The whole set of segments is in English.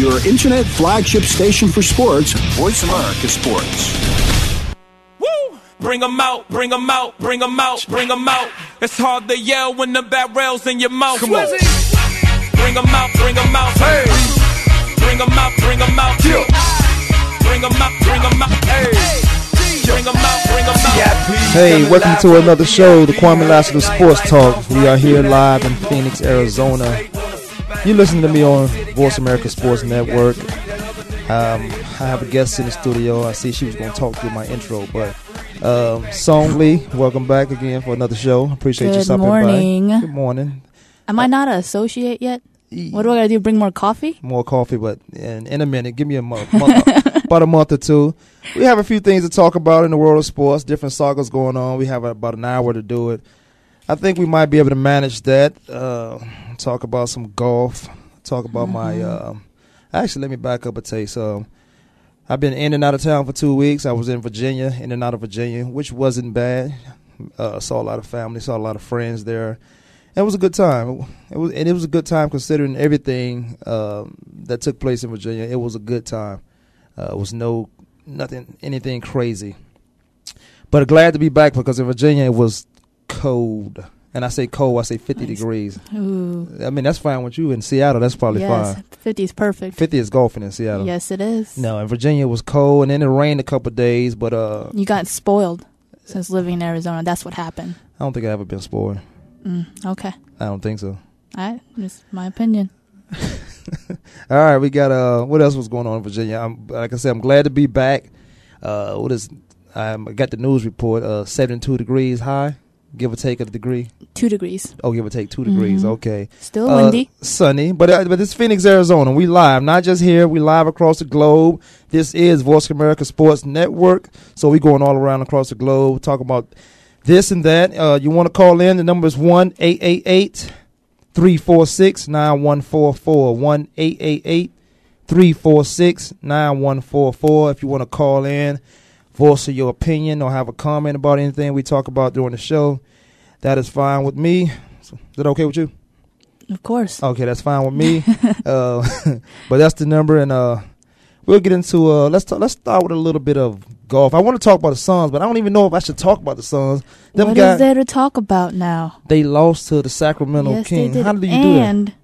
your internet flagship station for sports, Voice America Sports. Woo! Bring 'em out, bring 'em out, bring 'em out, bring 'em out. It's hard to yell when the barrel's in your mouth. Come on. Bring 'em out, bring 'em out. Hey. Bring 'em out, bring 'em out. Yeah. Bring 'em out, bring 'em out. Hey. Bring 'em out, bring 'em out. Hey, welcome to another show, the Kwamie Lassiter Sports Talk. We are here live in Phoenix, Arizona. You're listening to me on Voice America Sports Network. Um, I have a guest in the studio. I see she was going to talk through my intro, but um, Song Lee, welcome back again for another show. Appreciate you stopping morning. by. Good morning. Am I not an associate yet? What do I gotta do? Bring more coffee? More coffee, but in, in a minute, give me a month, month about a month or two. We have a few things to talk about in the world of sports. Different sagas going on. We have about an hour to do it. I think we might be able to manage that. Uh, talk about some golf. Talk about my. Uh, actually, let me back up a you some. I've been in and out of town for two weeks. I was in Virginia, in and out of Virginia, which wasn't bad. Uh, saw a lot of family, saw a lot of friends there. It was a good time. It was, and it was a good time considering everything um, that took place in Virginia. It was a good time. Uh, it was no nothing, anything crazy. But glad to be back because in Virginia it was cold, and I say cold, I say fifty Nice. degrees. Ooh. I mean that's fine with you in Seattle. That's probably yes, fine. 50 is perfect. Fifty is golfing in Seattle. Yes, it is. No, in Virginia it was cold, and then it rained a couple of days. But uh, You got spoiled since living in Arizona. That's what happened. I don't think I've ever been spoiled. Mm, okay. I don't think so. All right. Just my opinion. All right, we got uh, what else was going on in Virginia? I'm like I said, I'm glad to be back. Uh, what is? I got the news report. Uh, 72 degrees high, give or take a degree. Two degrees. Oh, give or take two degrees. Mhm. Okay. Still Uh, windy. sunny, but uh, but it's Phoenix, Arizona. We live, not just here. We live across the globe. This is Voice of America Sports Network. So we going all around across the globe, talking about this and that. Uh, you want to call in? The number is one eight eight eight three four six nine one four four. One eight eight eight three four six nine one four four. If you want to call in, voice your opinion or have a comment about anything we talk about during the show, that is fine with me. Is that okay with you? Of course. Okay, that's fine with me. uh, but that's the number, and uh, we'll get into. Uh, let's talk, let's start with a little bit of golf. I want to talk about the Suns, but I don't even know if I should talk about the Suns. Them What guys, is there to talk about now? they lost to the Sacramento yes, Kings. How did you do that? and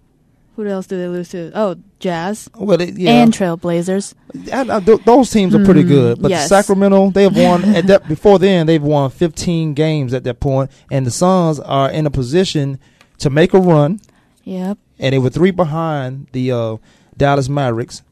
who else did they lose to? Oh, Jazz Well, they, yeah, and Trailblazers. I, I, th- those teams are pretty Hmm, good. But yes. Sacramento, they have won at that before then. They've won 15 games at that point, and the Suns are in a position to make a run. Yep. and they were three behind the uh, Dallas Mavericks.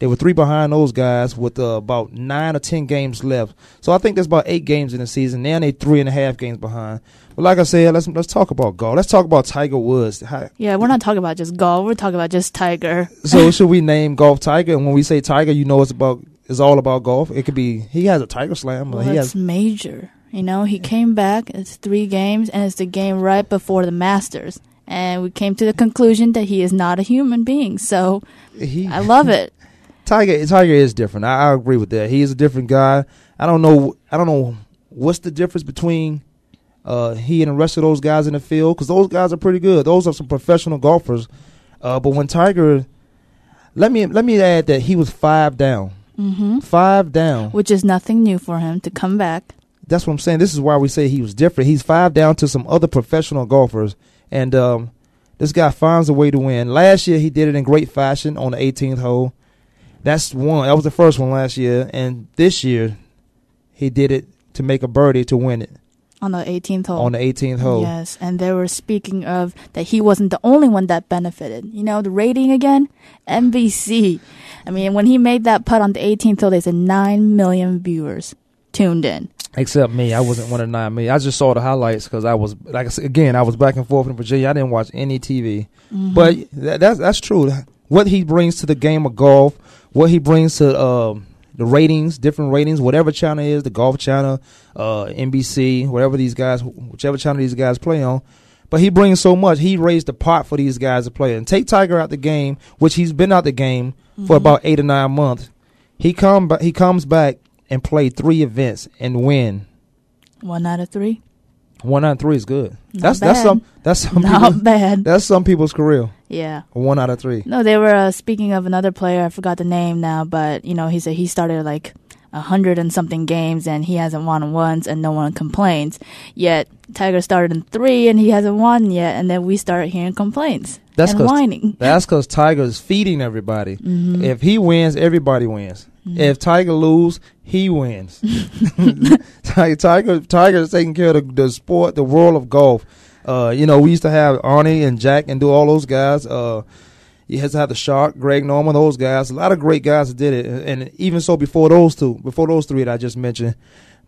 They were three behind those guys with uh, about nine or ten games left. So I think there's about eight games in the season. Now they three and a half games behind. But like I said, let's let's talk about golf. Let's talk about Tiger Woods. How, Yeah, we're not talking about just golf. We're talking about just Tiger. so should we name golf Tiger? And when we say Tiger, you know it's about it's all about golf. It could be he has a Tiger Slam. Well, he has major. You know, he came back. It's three games, and it's the game right before the Masters. And we came to the conclusion that he is not a human being. So he I love it. Tiger Tiger is different. I, I agree with that. He is a different guy. I don't know. I don't know what's the difference between uh, he and the rest of those guys in the field because those guys are pretty good. Those are some professional golfers. Uh, but when Tiger, let me let me add that he was five down. hmm Five down. Which is nothing new for him to come back. That's what I'm saying. This is why we say he was different. He's five down to some other professional golfers, and um, this guy finds a way to win. Last year he did it in great fashion on the 18th hole. That's one. That was the first one last year, and this year he did it to make a birdie to win it On the 18th hole. on the 18th hole. Yes, and they were speaking of that he wasn't the only one that benefited. You know, the rating again, NBC. I mean, when he made that putt on the 18th hole, they said 9 million viewers tuned in. Except me, I wasn't one of nine million. I just saw the highlights because I was like I said, again, I was back and forth in Virginia. I didn't watch any TV. Mhm. But that, that's that's true. What he brings to the game of golf, what he brings to um, the ratings, different ratings, whatever channel is, the Golf Channel, uh, NBC, whatever these guys, whichever channel these guys play on. But he brings so much. He raised the pot for these guys to play. And take Tiger out the game, which he's been out the game for Mhm. about eight or nine months. He come he comes back and play three events and win. One out of three. One out of three is good. Not that's that's some that's some Not people, bad. that's some people's career. Yeah. One out of three. No, they were uh, speaking of another player. I forgot the name now, but you know, he said he started like a hundred and something games and he hasn't won once, and no one complains. Yet Tiger started in three and he hasn't won yet, and then we started hearing complaints That's and whining. That's because Tiger is feeding everybody. Mm-hmm. If he wins, everybody wins. If Tiger lose, he wins. Tiger, Tiger, Tiger is taking care of the, the sport, the world of golf. Uh, you know, we used to have Arnie and Jack and do all those guys. Uh, you had to have the Shark, Greg Norman, those guys. A lot of great guys did it, and even so before those two, before those three that I just mentioned.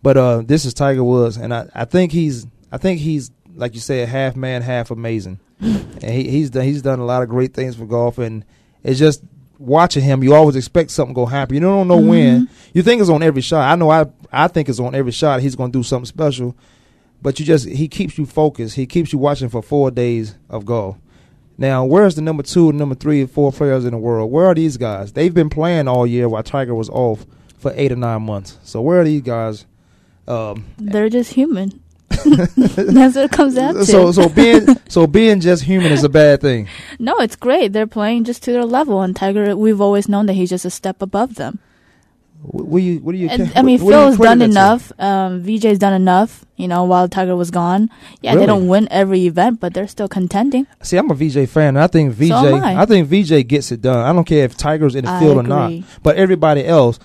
But uh, this is Tiger Woods, and I, I think he's, I think he's like you said, half man, half amazing. and he, he's done, he's done a lot of great things for golf, and it's just watching him. You always expect something go happen. You don't know when. You think it's on every shot. I know. I I think it's on every shot. He's going to do something special, but you just he keeps you focused. He keeps you watching for four days of golf. Now, where's the number two, number three, and four players in the world? Where are these guys? They've been playing all year while Tiger was off for eight or nine months. So where are these guys? Um, They're just human. That's what it comes down to. so so being so being just human is a bad thing. no, it's great. They're playing just to their level, and Tiger. We've always known that he's just a step above them. What, do you what do you? And, I mean, what- what do you Phil's credit done enough. Um, Vijay's done enough. You know, while Tiger was gone. Yeah, Really? they don't win every event, but they're still contending. See, I'm a Vijay fan. And I think Vijay. So I. I think Vijay gets it done. I don't care if Tiger's in the I field or not. But everybody else,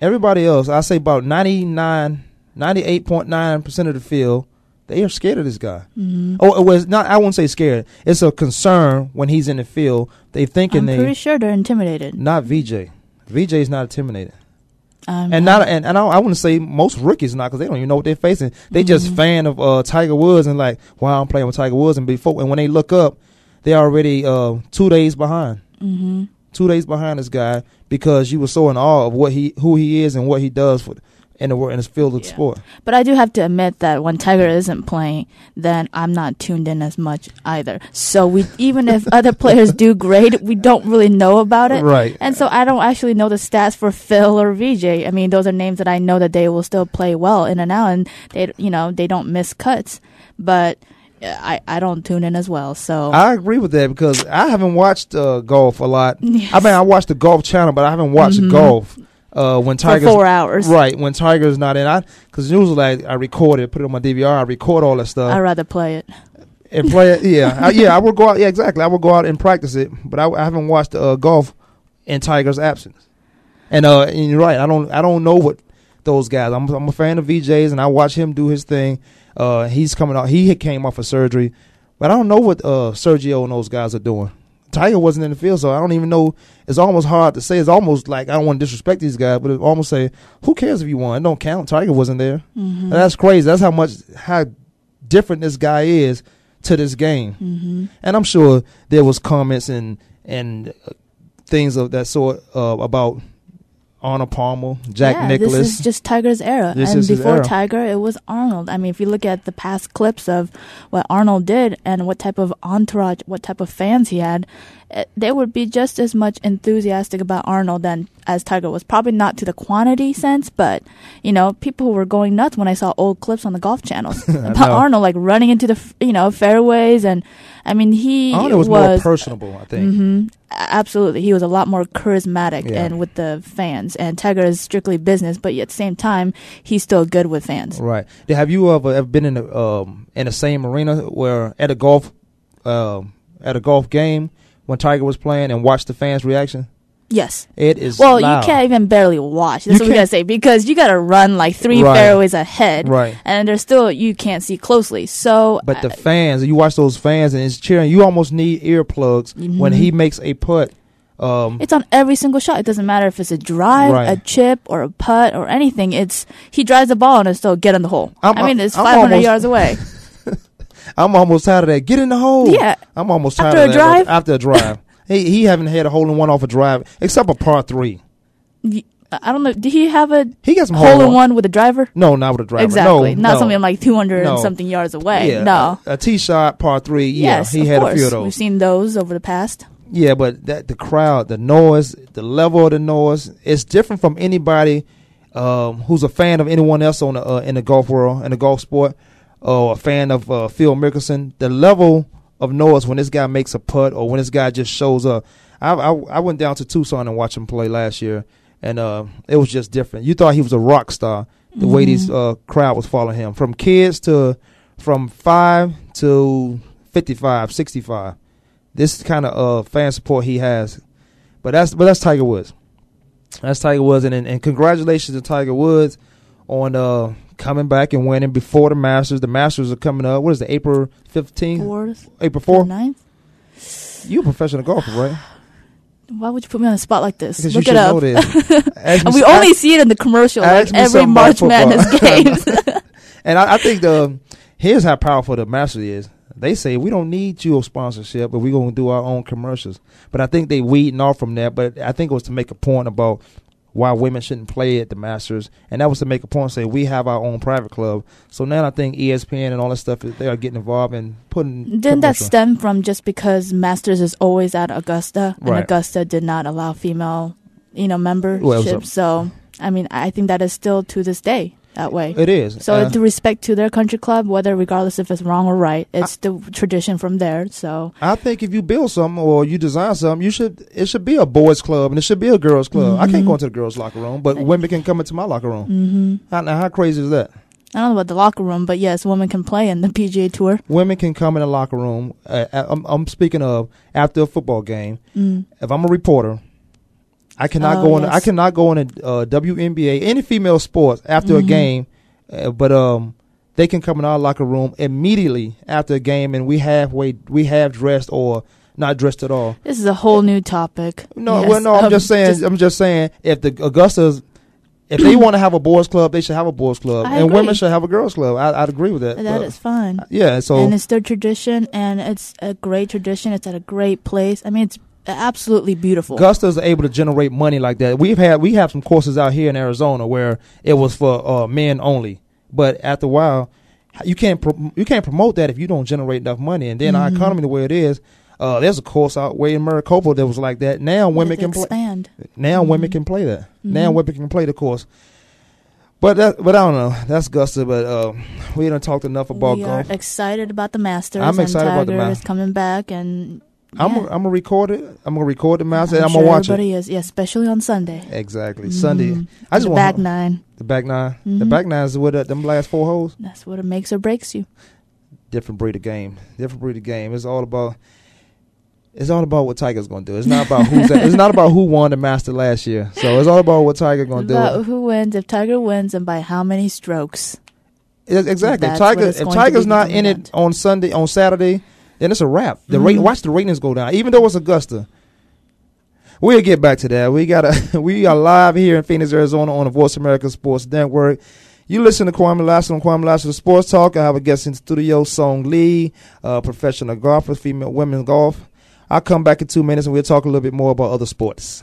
everybody else, I say about 99, 98.9 percent of the field, they are scared of this guy. hmm Oh, it was not. I won't say scared. It's a concern when he's in the field. They thinking I'm they pretty sure they're intimidated. not Vijay. Vijay is not intimidated, Um, and not and, and I, I wouldn't say most rookies not because they don't even know what they're facing. They just Mhm. fan of uh, Tiger Woods and like, wow, I'm playing with Tiger Woods, and before and when they look up, they're already uh, two days behind. hmm two days behind this guy because you were so in awe of what he who he is and what he does for in the world in this field of Yeah. sport. But I do have to admit that when Tiger isn't playing, then I'm not tuned in as much either. So we, even if other players do great, we don't really know about it. Right. And so I don't actually know the stats for Phil or Vijay. I mean, those are names that I know that they will still play well in and out, and they, you know, they don't miss cuts. But uh, I, I don't tune in as well. So I agree with that because I haven't watched uh, golf a lot. Yes. I mean, I watched the golf channel, but I haven't watched Mhm. golf uh, when for Tiger's four hours, right when Tiger's not in. I because usually I, I record it, put it on my DVR, I record all that stuff I'd rather play it. and play it. Yeah, I, yeah, I would go out. Yeah, exactly. I would go out and practice it, but I, I haven't watched uh, golf in Tiger's absence. And uh, and you're right. I don't I don't know what those guys. I'm I'm a fan of Vijay's, and I watch him do his thing. Uh, he's coming out. He came off of surgery, but I don't know what uh Sergio and those guys are doing. Tiger wasn't in the field, so I don't even know. It's almost hard to say. It's almost like I don't want to disrespect these guys, but it almost say, who cares if you won? It don't count. Tiger wasn't there. hmm And that's crazy. That's how much how different this guy is to this game. hmm And I'm sure there was comments and and things of that sort uh, about Arnold Palmer, Jack yeah, Nicklaus. This is just Tiger's era. This and before era. Tiger, it was Arnold. I mean, if you look at the past clips of what Arnold did and what type of entourage, what type of fans he had, they would be just as much enthusiastic about Arnold than as Tiger was. Probably not to the quantity sense, but you know, people were going nuts when I saw old clips on the golf channels about. Arnold like running into the you know fairways and I mean he Arnold was, more personable, I think. hmm Absolutely, he was a lot more charismatic Yeah. and with the fans. And Tiger is strictly business, but at the same time, he's still good with fans. Right. Have you ever, ever been in the um, in the same arena where at a golf um, at a golf game when Tiger was playing and watched the fans' reaction? Yes. It is Well, loud. you can't even barely watch. You That's what we gotta say because you gotta run like three Right. fairways ahead, Right. and there's still you can't see closely. So, But the fans, you watch those fans and it's cheering. You almost need earplugs when Mhm. he makes a putt. Um, it's on every single shot. It doesn't matter if it's a drive, Right. a chip, or a putt, or anything. It's he drives the ball and it's still get in the hole. I'm- I mean, it's I'm 500 almost- yards away. I'm almost tired of that. Get in the hole. Yeah. I'm almost tired After of a that. drive? After a drive. he he haven't had a hole in one off a drive except a par three. Y- I don't know. Did he have a He got some hole in one with a driver? No, not with a driver. Exactly. No, Not no. something like 200 No. and something yards away. Yeah, no. a, a tee shot par three. Yeah, yes, he had course. a few of those. We've seen those over the past. Yeah, but that the crowd, the noise, the level of the noise, it's different from anybody um, who's a fan of anyone else on the, uh, in the golf world, in the golf sport, or a fan of uh, Phil Mickelson. The level of noise when this guy makes a putt or when this guy just shows up. I I, I went down to Tucson and watched him play last year, and uh, it was just different. You thought he was a rock star the way these uh, crowd was following him, from kids to from five to 55, 65. This kind of uh, fan support he has, but that's but that's Tiger Woods. That's Tiger Woods, and and congratulations to Tiger Woods on uh, coming back and winning before the Masters. The Masters are coming up. What is it, April fifteenth? Fourth, April fourth. ninth. You a professional golfer, right? Why would you put me on a spot like this? Because Look you it up. know this. Ask And me- we only see it in the commercial, like every March Madness games. And I, I think the here's how powerful the Masters is. They say we don't need your sponsorship, but we're gonna do our own commercials. But I think they weeding off from that. But I think it was to make a point about why women shouldn't play at the Masters, and that was to make a point say we have our own private club. So now I think ESPN and all that stuff they are getting involved and putting. Didn't that stem from just because Masters is always at Augusta, and Right. Augusta did not allow female, you know, membership? Well, so, I mean, I think that is still to this day that way. It is. So, Uh, the respect to their country club, whether regardless if it's wrong or right, it's the tradition from there. So, I think if you build something or you design something, you should it should be a boys club and it should be a girls club. I can't go into the girls locker room, but women can come into my locker room. hmm How, now, how crazy is that? I don't know about the locker room, but yes, women can play in the PGA Tour. Women can come in the locker room. Uh, I'm, I'm speaking of after a football game. Mm. If I'm a reporter, I cannot Oh, go in. yes. I cannot go in a uh, WNBA any female sports after a Mhm. game, uh, but um, they can come in our locker room immediately after a game, and we halfway we half dressed or not dressed at all. This is a whole new topic. No, Yes, well, no. I'm um, just saying. I'm just saying. If the Augustas, if they want to have a boys club, they should have a boys club, I and women should have a girls club. I, I'd agree with that. That Uh, is fine. yeah. So and it's their tradition, and it's a great tradition. It's at a great place. I mean, it's absolutely beautiful. Augusta's are able to generate money like that. We've had we have some courses out here in Arizona where it was for uh, men only, but after a while, you can't pro- you can't promote that if you don't generate enough money. And then our Mhm. economy the way it is. Uh, there's a course out way in Maricopa that was like that. Now women can play. expand. Now women Mhm. can play that. Now Mhm. women can play the course. But that, but I don't know. That's Augusta. But uh, we don't talked enough about we golf. are excited about the Masters. I'm excited and about the Tiger Ma- is coming back, and I'm yeah. gonna, I'm gonna record it. I'm gonna record the Masters and I'm sure gonna watch it. everybody is, yeah, especially on Sunday. Exactly. Sunday. Mhm. I just the back nine. the back 9 The Mhm. back nine is what uh, them last four holes. That's what it makes or breaks you. different breed of game. Different breed of game. It's all about. It's all about what Tiger's gonna do. It's not about who's. it's not about who won the Master last year. So it's all about what Tiger gonna It's about do. who wins. If Tiger wins, and by how many strokes? It- exactly. If Tiger. If Tiger's not in it on Sunday, on Saturday, then it's a wrap. The rate. Mhm. Watch the ratings go down. Even though it's Augusta. We'll get back to that. We got to We are live here in Phoenix, Arizona, on the Voice America Sports Network. You listen to Kwamie Lassiter on Kwamie Lassiter Sports Talk. I have a guest in the studio, Song Lee, uh, professional golfer, female women's golf. I'll come back in two minutes and we'll talk a little bit more about other sports.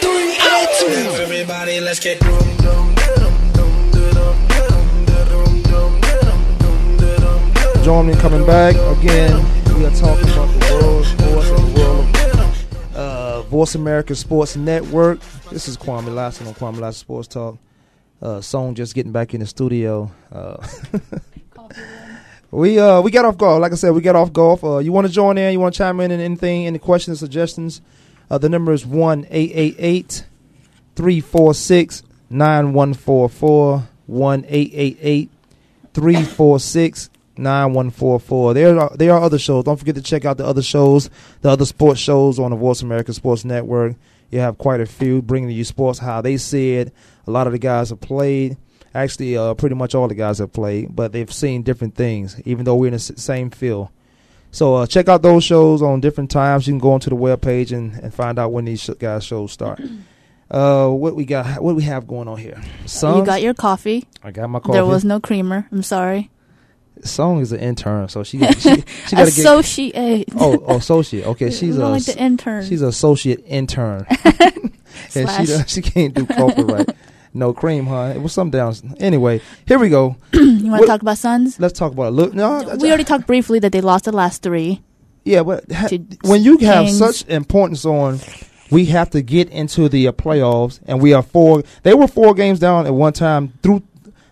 three. Everybody, let's get Join me coming back again. We are talking about the world sports and the world of uh, Voice America Sports Network. This is Kwamie Lasson on Kwamie Lasson Sports Talk. Uh, Song just getting back in the studio. Uh, we uh we got off golf. Like I said, we got off golf. Uh, you want to join in? You want to chime in and anything? Any questions, suggestions? Uh, the number is one eight eight eight three four six nine one four four one eight eight eight three four six nine one four four. There are there are other shows. Don't forget to check out the other shows, the other sports shows on the Voice America Sports Network. You have quite a few bringing you sports how they see it. A lot of the guys have played. Actually, uh, pretty much all the guys have played, but they've seen different things, even though we're in the same field. So uh, check out those shows on different times. You can go onto the webpage and, and find out when these guys' shows start. Uh, what we got? What we have going on here? You got your coffee. I got my coffee. There was no creamer. I'm sorry. Song is an intern, so she she, she got to get. Associate. Oh, oh, associate. Okay, she's a like the intern. she's an associate intern, and she Slash. she can't do coffee right. No cream, huh? It was some downs. Anyway, here we go. you want to talk about Suns? Let's talk about a look. No, We already talked briefly that they lost the last three. Yeah, but ha- when you have Kings. such importance on, we have to get into the uh, playoffs, and we are four. They were four games down at one time through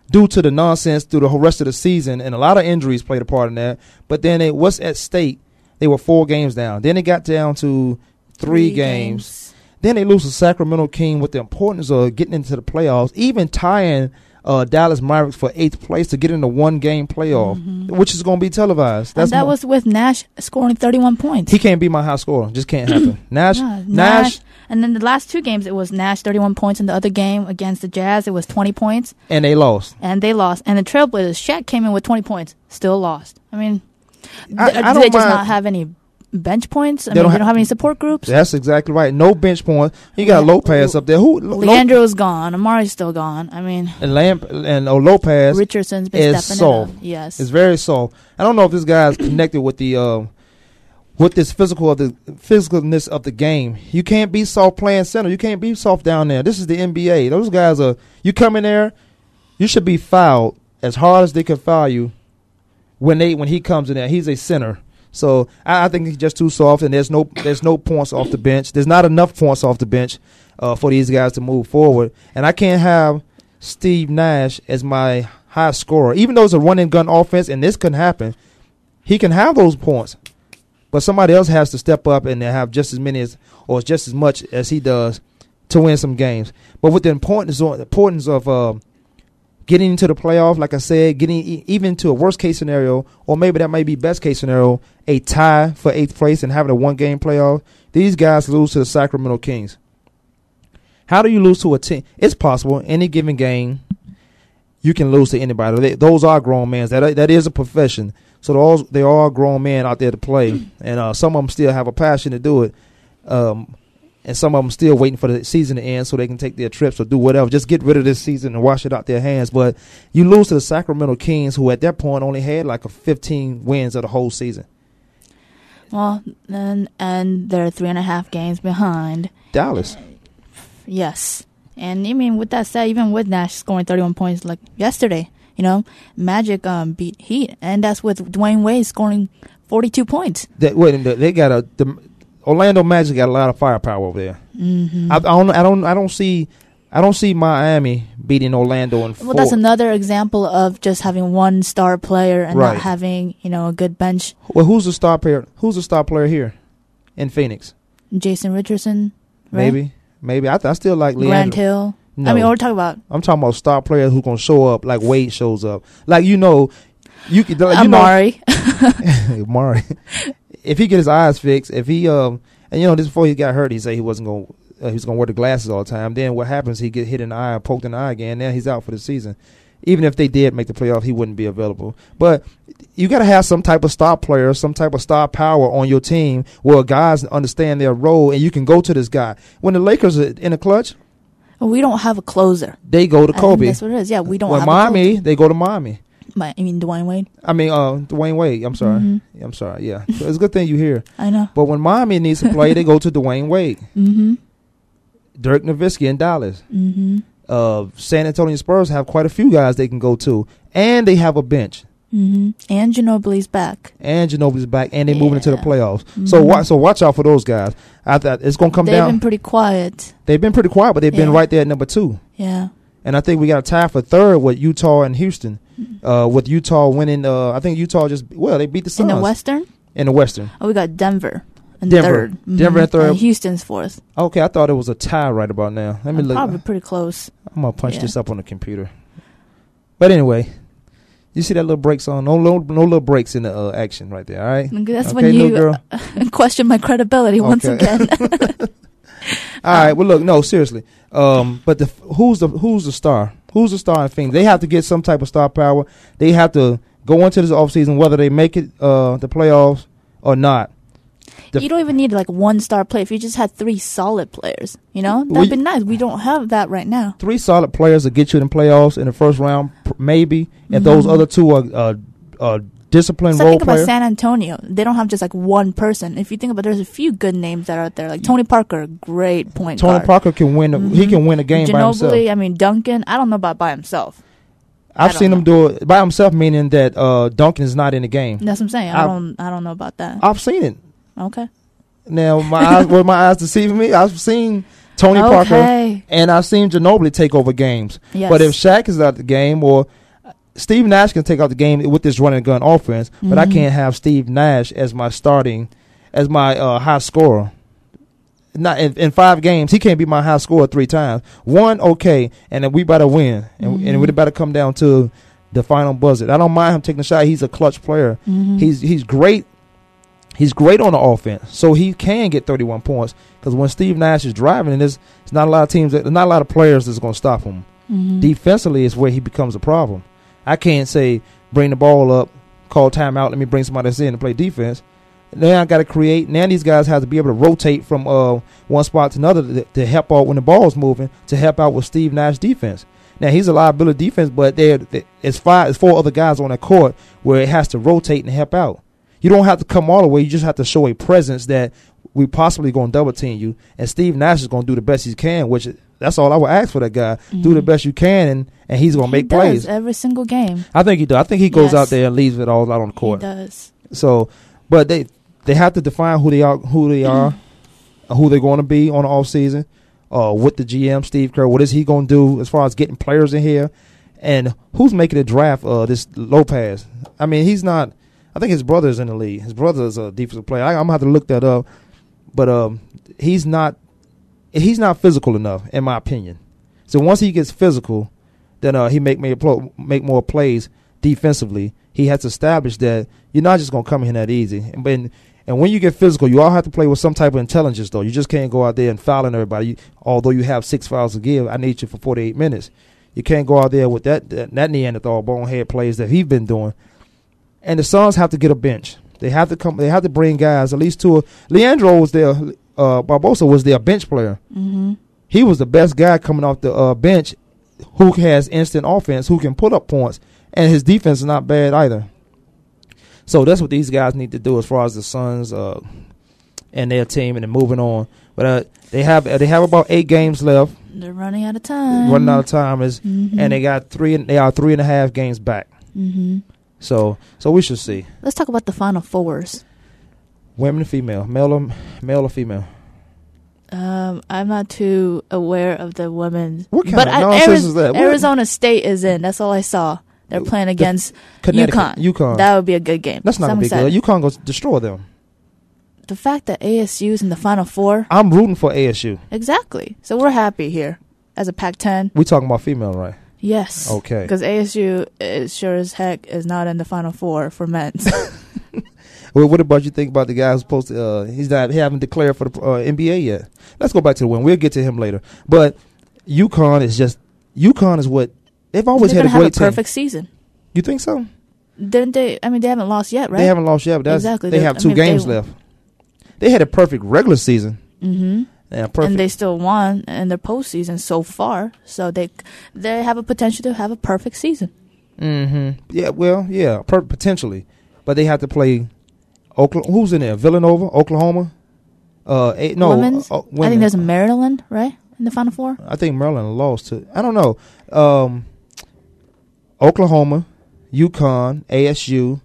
due to the nonsense through the whole rest of the season, and a lot of injuries played a part in that. But then it was at stake. They were four games down. Then it got down to three, games. Then they lose to Sacramento King with the importance of getting into the playoffs, even tying uh, Dallas Mavericks for eighth place to get in the one game playoff, which is going to be televised. Mm-hmm. And that mo- was with Nash scoring 31 points. he can't be my high scorer. Just can't happen. Nash, Yeah, Nash, And then the last two games, it was Nash 31 points. In the other game against the Jazz, it was 20 points. and they lost. And they lost. And the Trailblazers, Shaq came in with 20 points. Still lost. I mean, I- th- I do they just mind- not have any bench points? I They mean, don't they ha- don't have any support groups? That's exactly right. No bench points. You got Yeah. Lopez up there. Who? Lo- Leandro is gone. Amar'e's still gone. I mean, and Lamp and oh, Lopez Richardson's been is stepping soft. Yes. It's very soft. I don't know if this guy's connected with the uh, with this physical of the physicalness of the game. You can't be soft playing center. You can't be soft down there. This is the NBA. Those guys are. You come in there, you should be fouled as hard as they can foul you when they when he comes in there. He's a center. So I, I think he's just too soft, and there's no there's no points off the bench. There's not enough points off the bench uh, for these guys to move forward. And I can't have Steve Nash as my high scorer, even though it's a run and gun offense, and this can happen. He can have those points, but somebody else has to step up and have just as many as or just as much as he does to win some games. But with the importance importance of uh, getting into the playoff, like I said, getting even to a worst case scenario, or maybe that may be best case scenario, a tie for eighth place and having a one game playoff. These guys lose to the Sacramento Kings. How do you lose to a team? It's possible. Any given game, you can lose to anybody. Those are grown men. That that is a profession. So those they are all grown men out there to play, and uh, some of them still have a passion to do it. Um, and some of them still waiting for the season to end so they can take their trips or do whatever. Just get rid of this season and wash it out their hands. But you lose to the Sacramento Kings, who at that point only had like a 15 wins of the whole season. well, then, and they're three and a half games behind. Dallas. Yes. And I mean, with that said, even with Nash scoring 31 points like yesterday, you know, Magic um, beat Heat, and that's with Dwyane Wade scoring 42 points. They, wait, they got a the Orlando Magic got a lot of firepower over there. Mm-hmm. I, I don't I don't I don't see I don't see Miami beating Orlando in four. Well, that's another example of just having one star player and Right. not having you know a good bench. well, who's the star player? Who's the star player here in Phoenix? Jason Richardson, right? Maybe, maybe. I, th- I still like Grant Hill. No. I mean, we're talking about I'm talking about star players who gonna show up like Wade shows up. Like you know, you could like, you Amar'e. know Amar'e. if he get his eyes fixed, if he um and you know this before he got hurt, he said he wasn't gonna uh, he was gonna wear the glasses all the time. Then what happens? He get hit in the eye, or poked in the eye again. Now he's out for the season. Even if they did make the playoff, he wouldn't be available. But you got to have some type of star player, some type of star power on your team where guys understand their role and you can go to this guy. When the Lakers are in a clutch, we don't have a closer. they go to Kobe. that's what it is. Yeah, we don't have Miami, they go to Miami. My, I mean, Dwyane Wade. I mean, uh, Dwyane Wade. I'm sorry. Mhm. I'm sorry. Yeah, so it's a good thing you here. I know. But when Miami needs to play, they go to Dwyane Wade, Mm-hmm. Dirk Nowitzki in Dallas. Mm-hmm. Uh, San Antonio Spurs have quite a few guys they can go to, and they have a bench. Mm-hmm. And Ginobili's back. And Ginobili's back, and they're moving into the playoffs. So Mhm. watch, so watch out for those guys. I thought it's gonna come down. They've been pretty quiet. they've been pretty quiet, but they've been right there at number two. Yeah. And I think we got a tie for third with Utah and Houston. Uh, with Utah winning, uh, I think Utah just well they beat the In the Western, in the Western. oh, we got Denver in Denver. third. Denver in Mhm. third. And Houston's fourth. Okay, I thought it was a tie right about now. Let me Uh, look. Probably pretty close. I'm gonna punch Yeah. this up on the computer. But anyway, you see that little breaks on? No, no, no little breaks in the uh, action right there. All right. That's Okay, when you question my credibility once again. All right. Well, look, no, seriously. Um, but the who's the who's the star? Who's the star in Phoenix? They have to get some type of star power. They have to go into this offseason whether they make it uh the playoffs or not. The- you don't even need like one star player. If you just had three solid players, you know, that'd Well, be nice. We don't have that right now. Three solid players to get you in the playoffs in the first round, pr- maybe. If those Mhm. other two are uh, uh, disciplined So role think about players. San Antonio. They don't have just like one person. If you think about, there's a few good names that are out there. Like Tony Parker, great point Tony guard. Parker can win. A, He Mhm. can win a game by himself. Ginobili, I mean Duncan. I don't know about by himself. I've seen don't him do it by himself, meaning that uh, Duncan is not in the game. That's what I'm saying. I, I- don't. I don't know about that. I've seen it. Okay. Now my eyes were my eyes deceiving me. I've seen Tony Parker and I've seen Ginobili take over games. Yes. But if Shaq is out the game or Steve Nash can take out the game with this running gun offense, but I Mhm. can't have Steve Nash as my starting, as my uh, high scorer. Not in, in five games, he can't be my high scorer three times. One, okay, and then we better win, and, and we better come down to the final buzzer. I don't mind him taking a shot. He's a clutch player. Mhm. He's he's great. He's great on the offense, so he can get 31 points. Because when Steve Nash is driving, and there's, there's not a lot of teams, that, not a lot of players that's going to stop him. Mhm. Defensively is where he becomes a problem. I can't say bring the ball up, call timeout, let me bring somebody else in to play defense. Now I got to create. Now these guys have to be able to rotate from uh, one spot to another to, to help out when the ball's moving to help out with Steve Nash's defense. Now he's a liability defense, but there it's five, it's four other guys on the court where it has to rotate and help out. You don't have to come all the way. You just have to show a presence that we possibly going to double team you, and Steve Nash is going to do the best he can. Which that's all I would ask for that guy. Do the Mhm. best you can, and and he's going to make does plays. every single game. I think he does. I think he goes Yes. out there and leaves it all out on the court. He does. So, but they they have to define who they are, who they are, who they're going to be on the off season. Uh, with the GM Steve Kerr, what is he going to do as far as getting players in here, and who's making the draft? Uh, this Lopez. I mean, he's not. I think his brother's in the league. His brother's a defensive player. I, I'm gonna have to look that up, but um, he's not. He's not physical enough, in my opinion. So once he gets physical, then uh, he make make more plays defensively. He has to establish that you're not just gonna come in that easy. And when and when you get physical, you all have to play with some type of intelligence. Though you just can't go out there and fouling everybody. You, although you have six fouls to give, I need you for 48 minutes. You can't go out there with that that, that Neanderthal bonehead plays that he's been doing. And the Suns have to get a bench. They have to come. They have to bring guys at least two. Leandro was their. Uh, Barbosa was their bench player Mm-hmm. he was the best guy coming off the uh, bench who has instant offense, who can put up points, and his defense is not bad either. So that's what these guys need to do as far as the Suns uh, and their team and then moving on. But uh, they have they have about eight games left, They're running out of time. running out of time is, Mhm. and they got three. They are three and a half games back. Mhm. So so we should see Let's talk about the final fours. Women and female, male or male or female. Um, I'm not too aware of the women's. What kind but of I- nonsense Ariz- is that? What- Arizona State is in. That's all I saw. They're playing against Connecticut, UConn. UConn. That would be a good game. That's not Someone gonna be said good. UConn goes destroy them. the fact that ASU's in the Final Four. I'm rooting for ASU. Exactly. So we're happy here as a Pac-10. We're talking about female, right? Yes. Okay. Because ASU is sure as heck is not in the Final Four for men's. Well, what about you think about the guy who's supposed to? Uh, he's not. He haven't declared for the uh, NBA yet. Let's go back to the win. We'll get to him later. But UConn is just UConn is what they've always They're had a gonna have great a team. perfect season. You think so? Didn't they? I mean, they haven't lost yet, right? They haven't lost yet. But that's, Exactly. They They- have I two mean, if they- games left. They had a perfect regular season. Mm-hmm. And they still won in their postseason so far, so they they have a potential to have a perfect season. Mm-hmm. Yeah, well, yeah, per- potentially, but they have to play. Oklahoma. Who's in there? Villanova, Oklahoma. Uh, eight, no, Women's. uh, I think there's Maryland, right, in the Final Four. I think Maryland lost to. I don't know. Um, Oklahoma, UConn, ASU,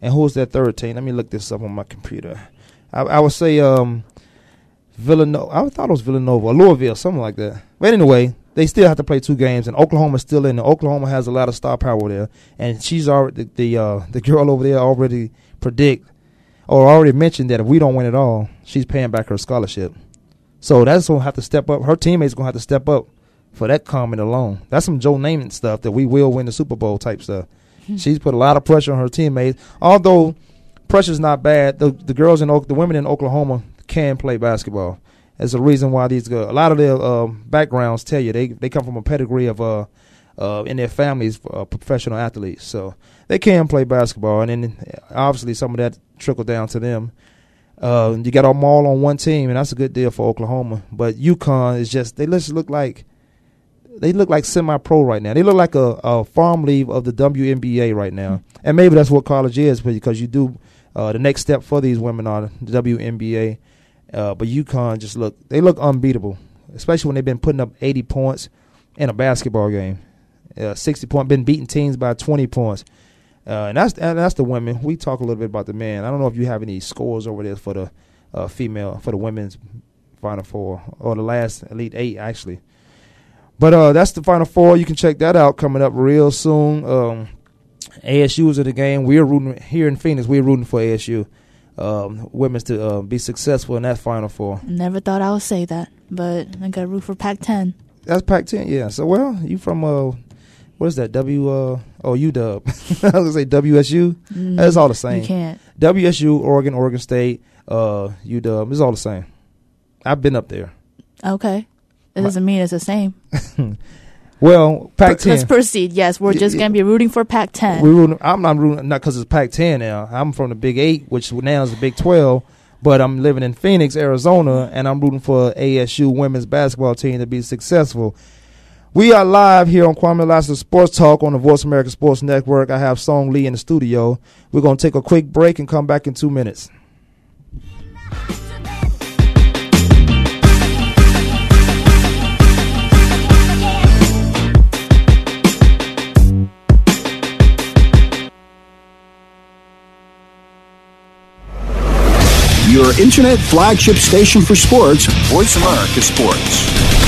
and who was that third team? Let me look this up on my computer. I, I would say um, Villanova. I thought it was Villanova or Louisville, something like that. But anyway, they still have to play two games, and Oklahoma's still in. there. Oklahoma has a lot of star power there, and she's already the the, uh, the girl over there already predict or already mentioned that if we don't win at all, she's paying back her scholarship. So that's gonna have to step up. Her teammates gonna have to step up for that comment alone. That's some Joe Namath stuff that we will win the Super Bowl type stuff. She's put a lot of pressure on her teammates. Although pressure's not bad, the the girls in the women in Oklahoma can play basketball. There's a reason why these girls. A lot of their um, backgrounds tell you they they come from a pedigree of uh, uh in their families uh, professional athletes, so they can play basketball. And then obviously some of that trickle down to them. Uh, you got them all on one team, and that's a good deal for Oklahoma. But UConn is just they just look like they look like semi-pro right now. They look like a, a farm league of the WNBA right now, and maybe that's what college is because you do uh, the next step for these women are the WNBA. Uh, but UConn just look they look unbeatable, especially when they've been putting up 80 points in a basketball game. Uh, 60 point, been beating teams by 20 points. Uh, and that's and that's the women. We talk a little bit about the men. I don't know if you have any scores over there for the uh, female for the women's final four or the last elite eight actually. But uh, that's the final four. You can check that out coming up real soon. Um, ASU is in the game. We're rooting here in Phoenix. We're rooting for ASU um, women's to uh, be successful in that final four. Never thought I would say that, but I got to root for Pac-10. That's Pac-10. Yeah. So well, you from uh, what is that? W uh oh UW. I was gonna say WSU. Mm, That's all the same. You can't. WSU, Oregon, Oregon State, uh, UW. It's all the same. I've been up there. Okay. It doesn't mean it's the same. Well, Let's proceed. Yes, we're just going to be rooting for Pac-10. We rooting, I'm not rooting not because it's Pac-10 now. I'm from the Big Eight, which now is the Big 12. But I'm living in Phoenix, Arizona, and I'm rooting for ASU women's basketball team to be successful. We are live here on Kwamie Lassiter Sports Talk on the Voice America Sports Network. I have Song Lee in the studio. We're going to take a quick break and come back in two minutes. Your internet flagship station for sports, Voice America Sports.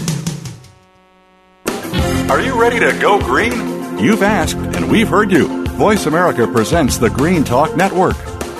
Are you ready to go green? You've asked, and we've heard you. Voice America presents the Green Talk Network.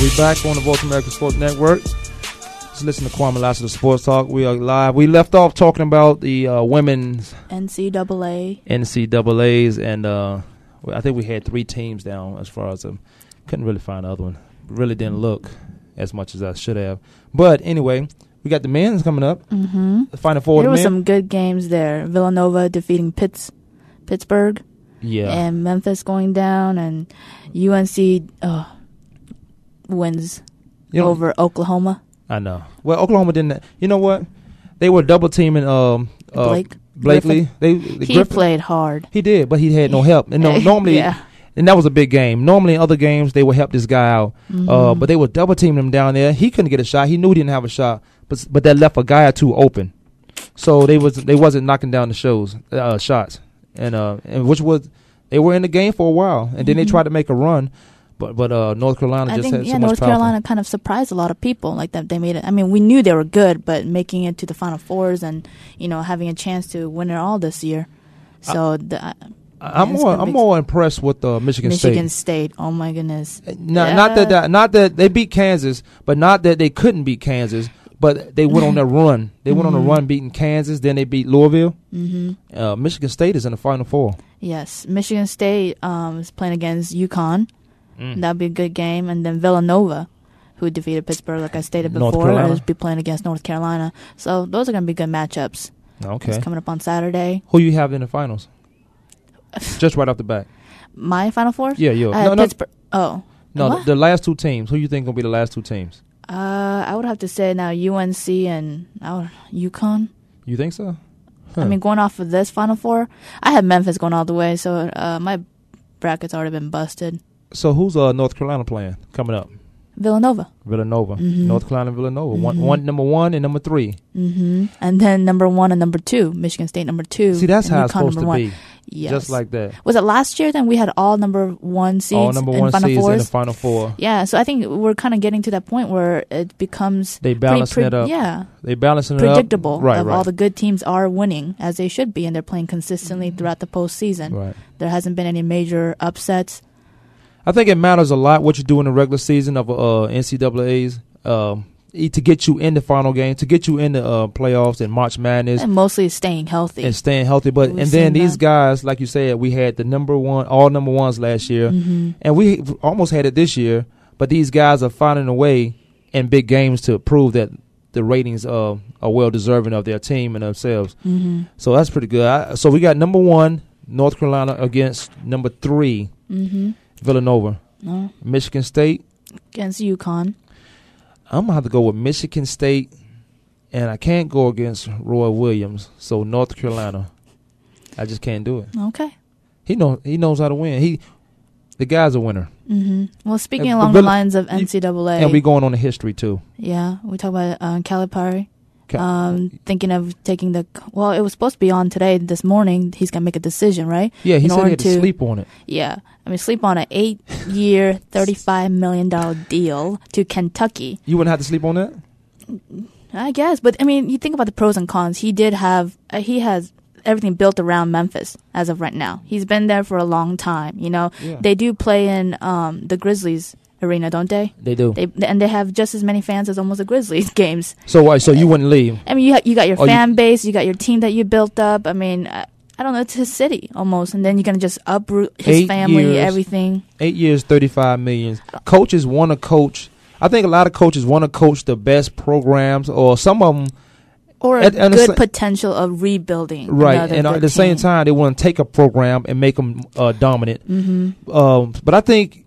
We back on the Voice America Sports Network. Just listen to Kwamie Lassiter Sports Talk. We are live. We left off talking about the uh, women's NCAA. NCAA's, and uh, I think we had three teams down as far as um, couldn't really find the other one. Really didn't look as much as I should have. But anyway, we got the men's coming up. Mm-hmm. The Final Four. There the were some good games there. Villanova defeating Pitts, Pittsburgh. Yeah. And Memphis going down, and UNC uh, wins You know- over Oklahoma. I know. Well, Oklahoma didn't. You know what? They were double teaming um, uh, Blake Blakely. Griffin. They, He Griffin- played hard. He did, but he had no help. And no, normally, Yeah. and that was a big game. Normally, in other games, they would help this guy out, uh, Mhm. but they were double teaming him down there. He couldn't get a shot. He knew he didn't have a shot, but but that left a guy or two open. So they was they wasn't knocking down the shows uh, shots, and uh, and which was they were in the game for a while, and then they Mhm. tried to make a run, but but uh, North Carolina I just think had yeah, so much North power. Carolina kind of surprised a lot of people like that they made it. I mean, we knew they were good, but making it to the Final Fours and you know having a chance to win it all this year. So the, uh, I'm more I'm more impressed with uh, Michigan, Michigan State. Michigan State. Oh my goodness! Not, not that, that not that they beat Kansas, but not that they couldn't beat Kansas, but they went on a run. They went on a Mhm. run beating Kansas, then they beat Louisville. Mhm. Uh, Michigan State is in the Final Four. Yes, Michigan State um, is playing against UConn. Mm. That'd be a good game, and then Villanova, who defeated Pittsburgh, like I stated before, is be playing against North Carolina. So those are going to be good matchups. Okay. It's coming up on Saturday. Who you have in the finals? Just right off the bat. My Final Four? Yeah, yeah. Have No, no. Pittsburgh. Oh. No, the, the last two teams. Who you think gonna be the last two teams? Uh, I would have to say now UNC and uh, UConn. You think so? I mean, going off of this Final Four, I have Memphis going all the way, so uh, my bracket's already been busted. So who's uh North Carolina playing coming up? Villanova. Villanova, Mhm. North Carolina, Villanova. One, Mhm. one, number one and number three. hmm And then number one and number two, Michigan State number two. See, that's how it's supposed to one. be. Yes. Just like that. Was it last year? Then we had all number one seeds. All number one Final seeds in the Final Four. Yeah, so I think we're kind of getting to that point where it becomes They balance pre- it up. Yeah, They balancing it predictable. up. Right, of right. all the good teams are winning as they should be, and they're playing consistently throughout the postseason. Right. There hasn't been any major upsets. I think it matters a lot what you do in the regular season of uh, NCAA's um, to get you in the final game, to get you in the uh, playoffs and March Madness And mostly staying healthy. and staying healthy. But We've and then these that. guys, like you said, we had the number one, all number ones last year, Mhm. and we almost had it this year. But these guys are finding a way in big games to prove that the ratings uh, are well deserving of their team and themselves. Mhm. So that's pretty good. I, so we got number one North Carolina against number three Mhm. Villanova, No. Michigan State. Against UConn. I'm gonna have to go with Michigan State, and I can't go against Roy Williams. So North Carolina, I just can't do it. Okay. He know he knows how to win. He, the guy's a winner. hmm Well, speaking And along the lines of NCAA, and we going on the history too. yeah, we talk about uh, Calipari. Ca- um, thinking of taking the well, it was supposed to be on today. This morning, he's gonna make a decision, right? Yeah, he In said he had to sleep on it. Yeah, I mean, sleep on an eight-year, thirty-five million dollar deal to Kentucky. You wouldn't have to sleep on that. I guess, but I mean, you think about the pros and cons. He did have, uh, he has everything built around Memphis as of right now. He's been there for a long time. You know, Yeah. they do play in um, the Grizzlies arena, don't they? They do. They and they have just as many fans as almost the Grizzlies games. So why? So you wouldn't leave? I mean, you ha- you got your Oh, you- fan base, you got your team that you built up. I mean, I, I don't know, it's his city almost, and then you're gonna just uproot his Eight family, years. everything. Eight years, thirty-five million. Coaches want to coach. I think a lot of coaches want to coach the best programs, or some of them. Or a At- good potential of rebuilding. Right, and at the same time, they want to take a program and make them uh, dominant. Mhm. Um, but I think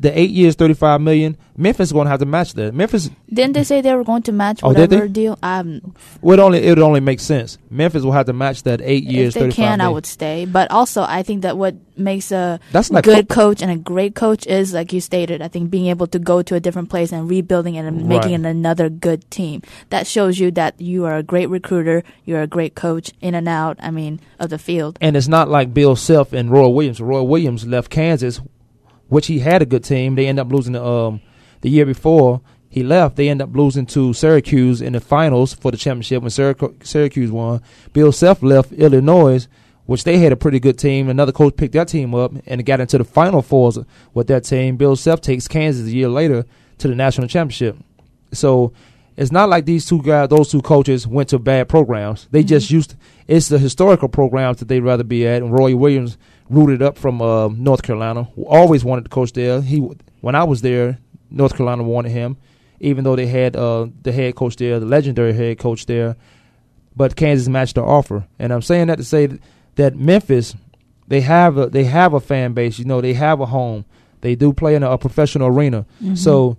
the eight years, thirty-five million, Memphis is going to have to match that. Memphis, Didn't they say they were going to match Oh, did they? whatever deal? Um, would only it would only make sense. Memphis will have to match that eight years, if they can, I would stay. But also, I think that what makes a That's like good fo- coach and a great coach is, like you stated, I think being able to go to a different place and rebuilding it and making Right. it another good team. That shows you that you are a great recruiter, you're a great coach, in and out. I mean, of the field. And it's not like Bill Self and Roy Williams. Roy Williams left Kansas, which he had a good team. They end up losing the, um, the year before he left. They end up losing to Syracuse in the finals for the championship when Syracuse won. Bill Self left Illinois, which they had a pretty good team. Another coach picked that team up and got into the final fours with that team. Bill Self takes Kansas a year later to the national championship. So it's not like these two guys, those two coaches, went to bad programs. They just used it's the historical programs that they'd rather be at. And Roy Williams rooted up from uh, North Carolina, always wanted to coach there. He when I was there, North Carolina wanted him, even though they had uh, the head coach there, the legendary head coach there. But Kansas matched the offer, and I'm saying that to say that, Memphis, they have a they have a fan base. You know, they have a home. They do play in a, a professional arena. Mhm. So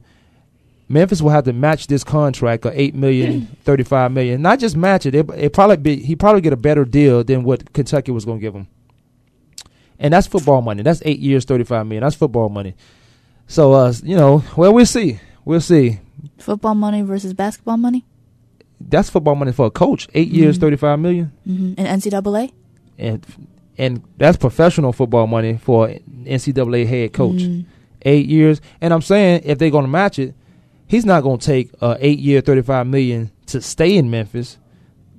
Memphis will have to match this contract of eight million, thirty-five million. Not just match it. It, it probably be he probably get a better deal than what Kentucky was going to give him. And that's football money. That's eight years, thirty-five million. That's football money. So uh, you know, well, we'll see. We'll see. Football money versus basketball money That's football money for a coach. 8 years, Mhm. thirty-five million, mm-hmm. and NCAA. and and that's professional football money for NCAA head coach. Mhm. Eight years, and I'm saying if they're going to match it, he's not going to take uh, eight year, thirty-five million to stay in Memphis.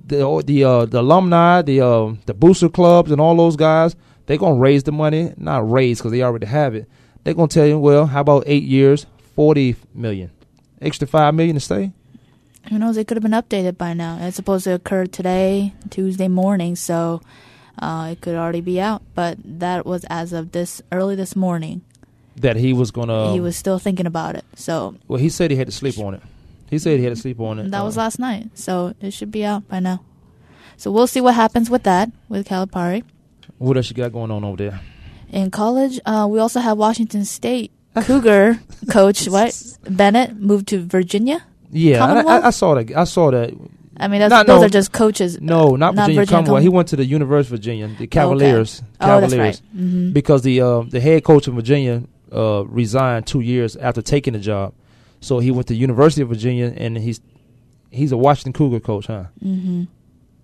The the uh, the alumni, the uh, the booster clubs, and all those guys, they're going to raise the money. Not raise because they already have it. They're going to tell you, well, how about eight years, forty million, extra five million to stay? Who knows? It could have been updated by now. It's supposed to occur today, Tuesday morning, so uh, it could already be out. But that was as of this early this morning. That he was going to. he was still thinking about it. So Well, he said he had to sleep on it. He said he had to sleep on it. that was Uh, last night. So it should be out by now. So we'll see what happens with that with Calipari. What else you got going on over there? In college, uh, we also have Washington State Cougar coach what Bennett moved to Virginia. Yeah, I, I, I saw that. I saw that. I mean, that's, Not- those no. are just coaches. No, not, Not Virginia, Virginia Commonwealth. He went to the University of Virginia, the Cavaliers. Oh, that's Cavaliers. right. Mhm. Because the uh, the head coach of Virginia uh, resigned two years after taking the job, so he went to University of Virginia, and he's he's a Washington Cougar coach, huh? hmm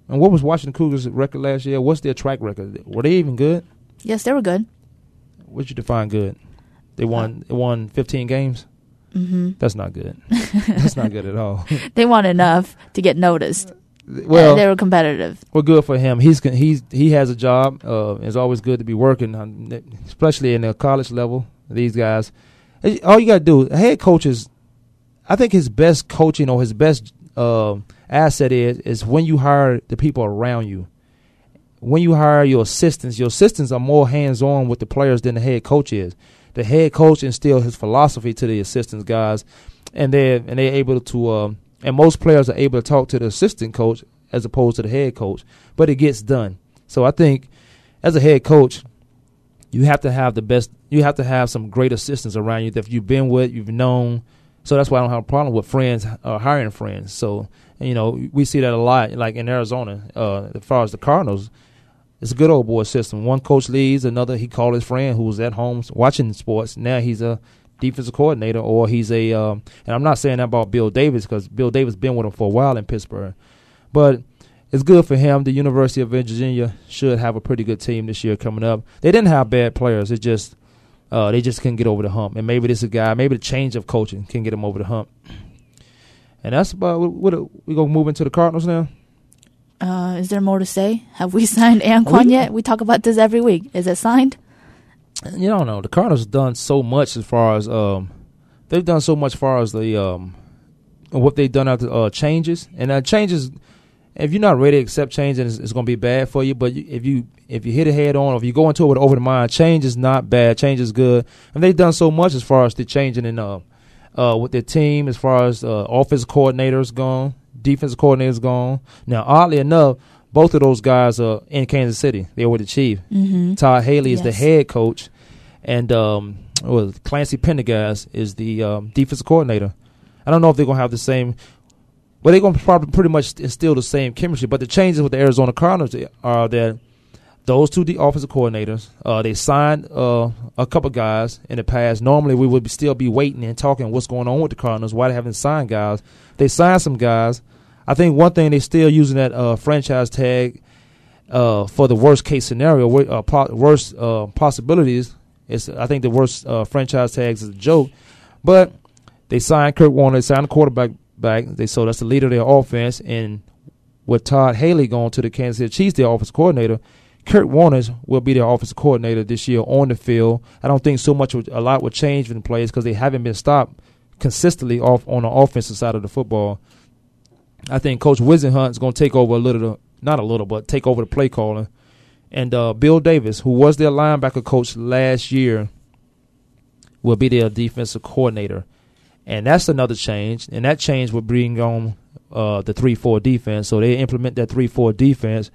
And what was Washington Cougars' record last year? What's their track record? Were they even good? Yes, they were good. What you define good? They won. They won 15 games. hmm That's not good. That's not good at all. They won enough to get noticed. Well, Uh, they were competitive. Well, good for him. He's he's he has a job. Uh, it's always good to be working, on, especially in the college level. These guys, all you got to do. Head coach is, I think his best coaching or his best uh, asset is is when you hire the people around you. When you hire your assistants, your assistants are more hands on with the players than the head coach is. The head coach instills his philosophy to the assistants guys, and they and they're able to. Um, and most players are able to talk to the assistant coach as opposed to the head coach, but it gets done. So I think as a head coach, you have to have the best. You have to have some great assistants around you that you've been with, you've known. So that's why I don't have a problem with friends uh, hiring friends. So you know we see that a lot, like in Arizona. Uh, as far as the Cardinals, it's a good old boy system. One coach leaves, another he called his friend who was at home watching sports. Now he's a defensive coordinator, or he's a. Um, and I'm not saying that about Bill Davis because Bill Davis been with him for a while in Pittsburgh, but it's good for him. The University of Virginia should have a pretty good team this year coming up. They didn't have bad players. It just uh, they just couldn't get over the hump. And maybe this is a guy. Maybe the change of coaching can get him over the hump. And that's about what, what we gonna move into the Cardinals now. Uh, is there more to say? Have we signed Anquan We- yet? We talk about this every week. Is it signed? You don't know. The Cardinals done so much as far as um, they've done so much as far as the um, what they've done after uh, changes and uh, changes. If you're not ready to accept change, then it's, it's going to be bad for you. But you, if you if you hit it head on, or if you go into it with over the mind, change is not bad. Change is good, and they've done so much as far as the changing in uh, uh with their team, as far as uh, offensive coordinators gone, defensive coordinators gone. Now, oddly enough, both of those guys are in Kansas City. They were the chief. Mm-hmm. Todd Haley is the head coach, and um, well, Clancy Pendergast is the um, defensive coordinator. I don't know if they're gonna have the same. Well, they're gonna probably pretty much instill the same chemistry. But the changes with the Arizona Cardinals are that those two the offensive coordinators, uh, they signed uh, a couple guys in the past. Normally, we would be still be waiting and talking what's going on with the Cardinals. Why they haven't signed guys? They signed some guys. I think one thing they're still using that uh, franchise tag uh, for the worst case scenario, uh, worst uh, possibilities. It's I think the worst franchise tags is a joke, but they signed Kurt Warner, they signed a quarterback back. They so that's the leader of their offense, and with Todd Haley going to the Kansas City Chiefs, their offensive coordinator, Kurt Warner's will be their offensive coordinator this year on the field. I don't think so much a lot would change in the plays because they haven't been stopped consistently off on the offensive side of the football. I think Coach Whisenhunt is going to take over a little, not a little, but take over the play calling. And uh, Bill Davis, who was their linebacker coach last year, will be their defensive coordinator. And that's another change. And that change will bring on uh, the three four defense. So they implement that three four defense,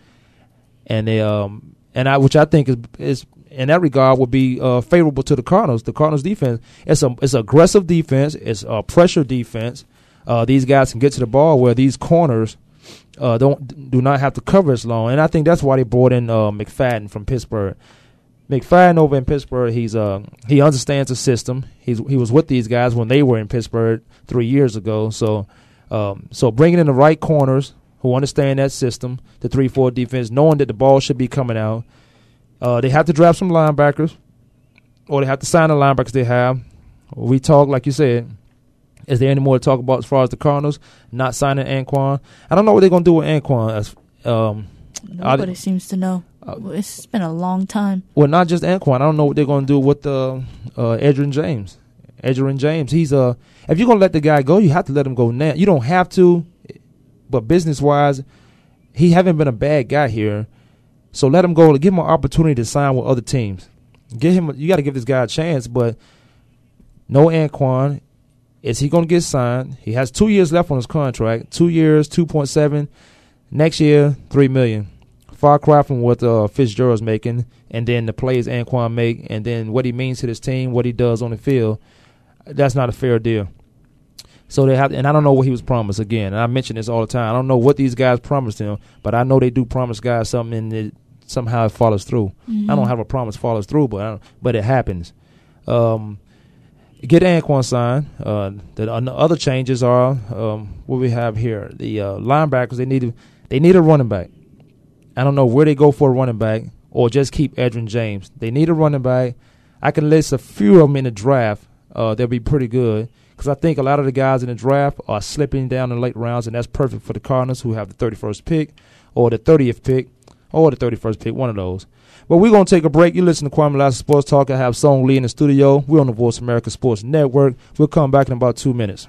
and they um and I which I think is is in that regard would be uh, favorable to the Cardinals. The Cardinals defense it's a it's aggressive defense. It's a pressure defense. Uh, these guys can get to the ball where these corners uh, don't do not have to cover as long. And I think that's why they brought in uh, McFadden from Pittsburgh. McFadden over in Pittsburgh, he's uh he understands the system. He's he was with these guys when they were in Pittsburgh three years ago. So um so bringing in the right corners who understand that system, the three four defense, knowing that the ball should be coming out. Uh, they have to draft some linebackers, or they have to sign the linebackers they have. We talk like you said. Is there any more to talk about as far as the Cardinals not signing Anquan? I don't know what they're gonna do with Anquan. As, um, Nobody seems to know. It's been a long time. well, not just Anquan. I don't know what they're going to do with uh, uh, Edgerrin James. Edgerrin James. He's uh, if you're going to let the guy go, you have to let him go now. You don't have to, but business wise, he haven't been a bad guy here. So let him go. Give him an opportunity to sign with other teams. Get him. You got to give this guy a chance. But no Anquan. Is he going to get signed? He has two years left on his contract. Two years, two point seven. Next year, three million. Far cry from what uh, Fitzgerald's making, and then the plays Anquan make, and then what he means to this team, what he does on the field. That's not a fair deal. So they have, and I don't know what he was promised again. And I mention this all the time. I don't know what these guys promised him, but I know they do promise guys something, and it, somehow it follows through. Mhm. I don't have a promise follows through, but I don't, but it happens. Um, get Anquan signed. Uh, the uh, other changes are um, what we have here. The uh, linebackers they need to, they need a running back. I don't know where they go for a running back or just keep Edgerrin James. They need a running back. I can list a few of them in the draft. Uh, they'll be pretty good because I think a lot of the guys in the draft are slipping down in late rounds, and that's perfect for the Cardinals who have the 31st pick or the 30th pick or the 31st pick, one of those. But we're going to take a break. You listen to Kwamie Lassiter Sports Talk. I have Song Lee in the studio. We're on the Voice America Sports Network. We'll come back in about two minutes.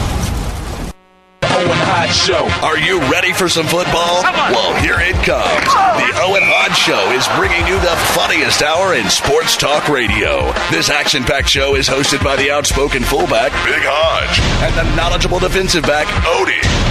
Owen Hodge Show. Are you ready for some football? Well, here it comes. The Owen Hodge Show is bringing you the funniest hour in sports talk radio. This action packed show is hosted by the outspoken fullback, Big Hodge, and the knowledgeable defensive back, Odie.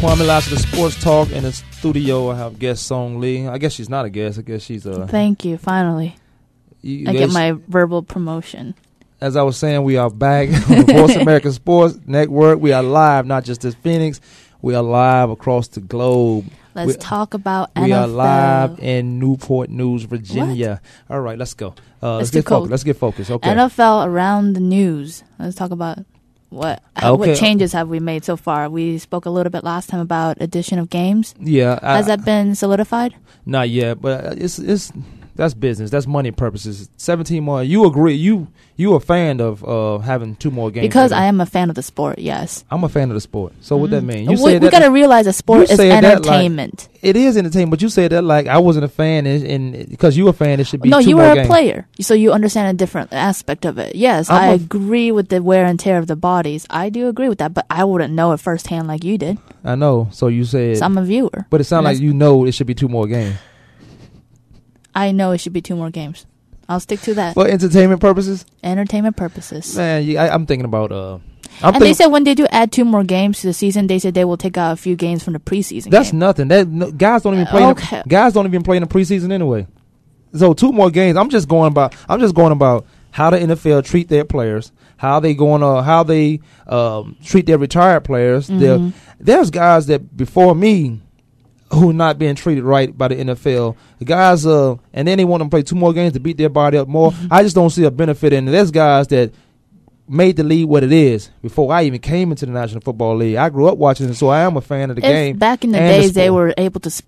Kwamie Lassiter Sports Talk in the studio. I have guest Song Lee. I guess she's not a guest. I guess she's a. Thank you. Finally, you- I get my verbal promotion. As I was saying, we are back on the Voice America Sports Network. We are live, not just in Phoenix. We are live across the globe. Let's we, talk about We are live in Newport News, Virginia. All right, let's go. Uh, let's, Let's get focused. Let's get focused. Okay. NFL around the news. Let's talk about Ah, what Okay. what changes have we made so far. We spoke a little bit last time about addition of games. yeah. I- Has that been solidified? Not yet, but it's it's that's business. That's money purposes. Seventeen more. You agree? You you a fan of uh having two more games? Because I am a fan of the sport. Yes. I'm a fan of the sport. So what that Mhm. mean? We- said we that- gotta realize that sport is that like- entertainment. it is entertainment, but you said that like I wasn't a fan, and, and because you a fan, it should be No, you were a games. player, so you understand a different aspect of it. Yes, I'm I a- agree with the wear and tear of the bodies. I do agree with that, but I wouldn't know it firsthand like you did. I know. So you said So I'm a viewer. but it sounds like you know it should be two more games I know it should be two more games. I'll stick to that. for entertainment purposes. Entertainment purposes. Man, you, I, I'm thinking about uh. I'm and they said when they do add two more games to the season, they said they will take out a few games from the preseason. That's game. nothing. That no, guys don't even play. in the- Okay. guys don't even play in the preseason anyway. So two more games. I'm just going about. I'm just going about how the NFL treat their players. How they going to how they um, treat their retired players. Mhm. There's guys that before me who not being treated right by the NFL. The guys uh and then they want them to play two more games to beat their body up more. Mm-hmm. I just don't see a benefit in it. There's guys that made the league what it is before I even came into the National Football League. I grew up watching it, so I am a fan of the game. back in the days, they were able to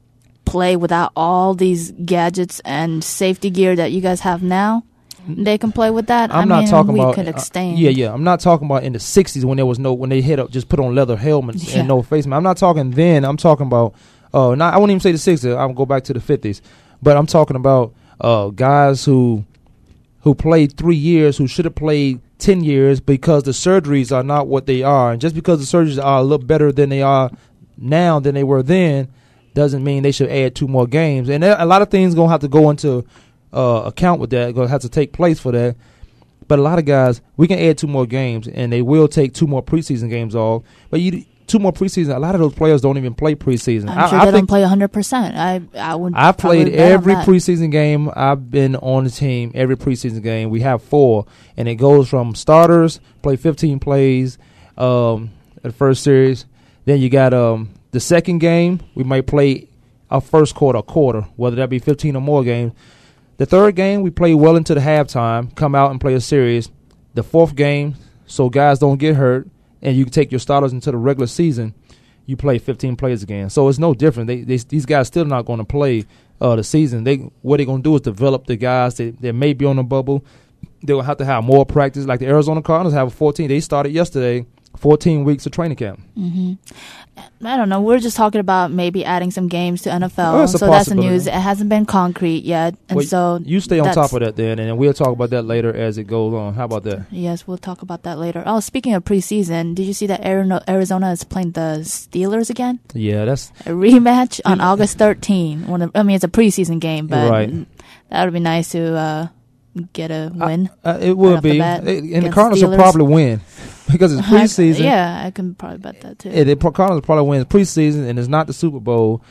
play without all these gadgets and safety gear that you guys have now. They can play with that. I'm I not mean, talking we about could uh, yeah, yeah. I'm not talking about in the '60s when there was no when they hit up just put on leather helmets Yeah. and no face mask. I'm not talking then. I'm talking about uh, not I won't even say the '60s. I'll go back to the '50s, but I'm talking about uh guys who who played three years who should have played ten years because the surgeries are not what they are, and just because the surgeries are a little better than they are now than they were then doesn't mean they should add two more games. And a lot of things gonna have to go into uh, account with that. Gonna have to take place for that. But a lot of guys, we can add two more games, and they will take two more preseason games off. But you two more preseason. A lot of those players don't even play preseason. I'm I, sure I they don't think play 100. percent I I would. I've played every preseason game. I've been on the team every preseason game. We have four, and it goes from starters play 15 plays, um, the first series. Then you got um the second game. We might play our first quarter, a quarter, whether that be 15 or more games. The third game we play well into the halftime. Come out and play a series. The fourth game, so guys don't get hurt, and you can take your starters into the regular season you play 15 plays again. So it's no different. They, they these guys still not going to play uh, the season. They what they're going to do is develop the guys that, that may be on the bubble. They'll have to have more practice. Like the Arizona Cardinals have a 14. They started yesterday 14 weeks of training camp. Mm-hmm. I don't know. We're just talking about maybe adding some games to NFL. Oh, so that's the news. It hasn't been concrete yet, and Well, so you stay on top of that then, and we'll talk about that later as it goes on. How about that? Yes, we'll talk about that later. Oh, speaking of preseason, did you see that Arizona is playing the Steelers again? Yeah, that's A rematch on August 13. One I mean, it's a preseason game, but Right. that would be nice to uh, get a win. uh, it will the be, bat It- and the Cardinals will probably win because it's preseason. yeah, I can probably bet that too. Yeah, the Pro- Cardinals probably win preseason, and it's not the Super Bowl.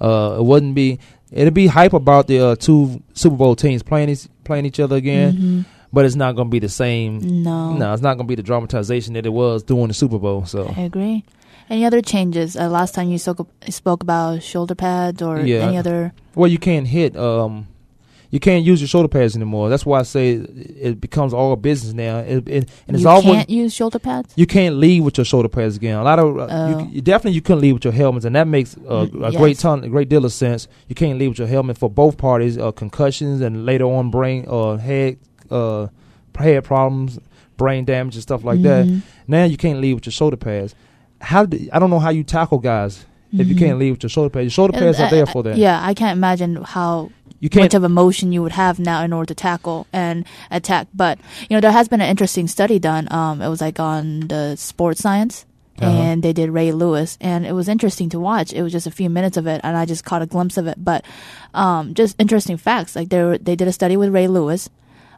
Uh, it wouldn't be. It'd be hype about the uh, two Super Bowl teams playing each, playing each other again, Mhm. but it's not going to be the same. No. no, it's not going to be the dramatization that it was during the Super Bowl. So I agree. Any other changes? Uh, last time you spoke, spoke about shoulder pads or Yeah. any other. Well, you can't hit. Um, you can't use your shoulder pads anymore. That's why I say it becomes all business now. It, it, and it's you can't use shoulder pads? you can't lead with your shoulder pads again. A lot of uh, Oh. you, definitely you couldn't leave with your helmets, and that makes uh, Mm, a great ton, a great deal of sense. You can't leave with your helmet for both parties, uh, concussions and later on brain or head uh, head problems, brain damage and stuff like Mhm. that. Now you can't leave with your shoulder pads. How do, I don't know how you tackle guys if you Mhm. can't leave with your shoulder pads. Your shoulder And, pads are uh, there uh, for that. Yeah, I can't imagine how You can't- much of emotion you would have now in order to tackle and attack. But you know, there has been an interesting study done. Um, it was like on the sports science. Uh-huh. And they did Ray Lewis, and it was interesting to watch. It was just a few minutes of it, and I just caught a glimpse of it. But um, just interesting facts. Like they were, they did a study with Ray Lewis,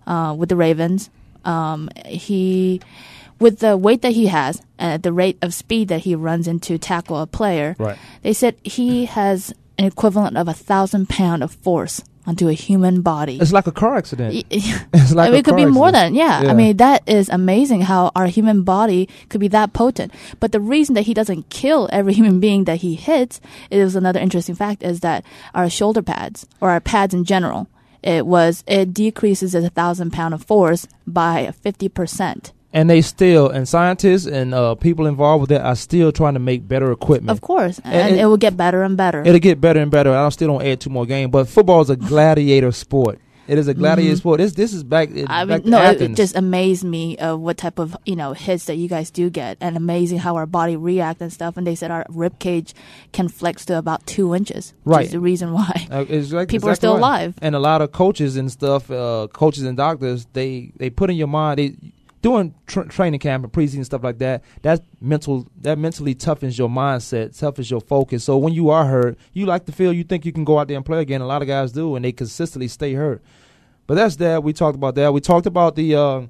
uh, with the Ravens. Um, he, with the weight that he has and at the rate of speed that he runs into tackle a player, Right. they said he has an equivalent of a thousand pound of force onto a human body. It's like a car accident. Y- it's like I mean, it could be car more accident. than yeah. I mean, that is amazing how our human body could be that potent. But the reason that he doesn't kill every human being that he hits is another interesting fact is that our shoulder pads or our pads in general, it was it decreases a thousand pound of force by fifty percent. And they still and scientists and uh, people involved with that are still trying to make better equipment. Of course, and, And it- it will get better and better. It'll get better and better. I still don't add two more games, but football is a gladiator sport. It is a gladiator Mhm. sport. This this is back. I back mean, to no, it, it just amazed me of what type of you know hits that you guys do get, and amazing how our body react and stuff. And they said our rib cage can flex to about two inches, which Right. is the reason why Uh, people are still right. alive. And a lot of coaches and stuff, uh, coaches and doctors, they they put in your mind they doing tr- training camp and preseason stuff like that. That mental that mentally toughens your mindset, toughens your focus. So when you are hurt, you like to feel you think you can go out there and play again. A lot of guys do, and they consistently stay hurt. But that's that. We talked about that. We talked about the uh,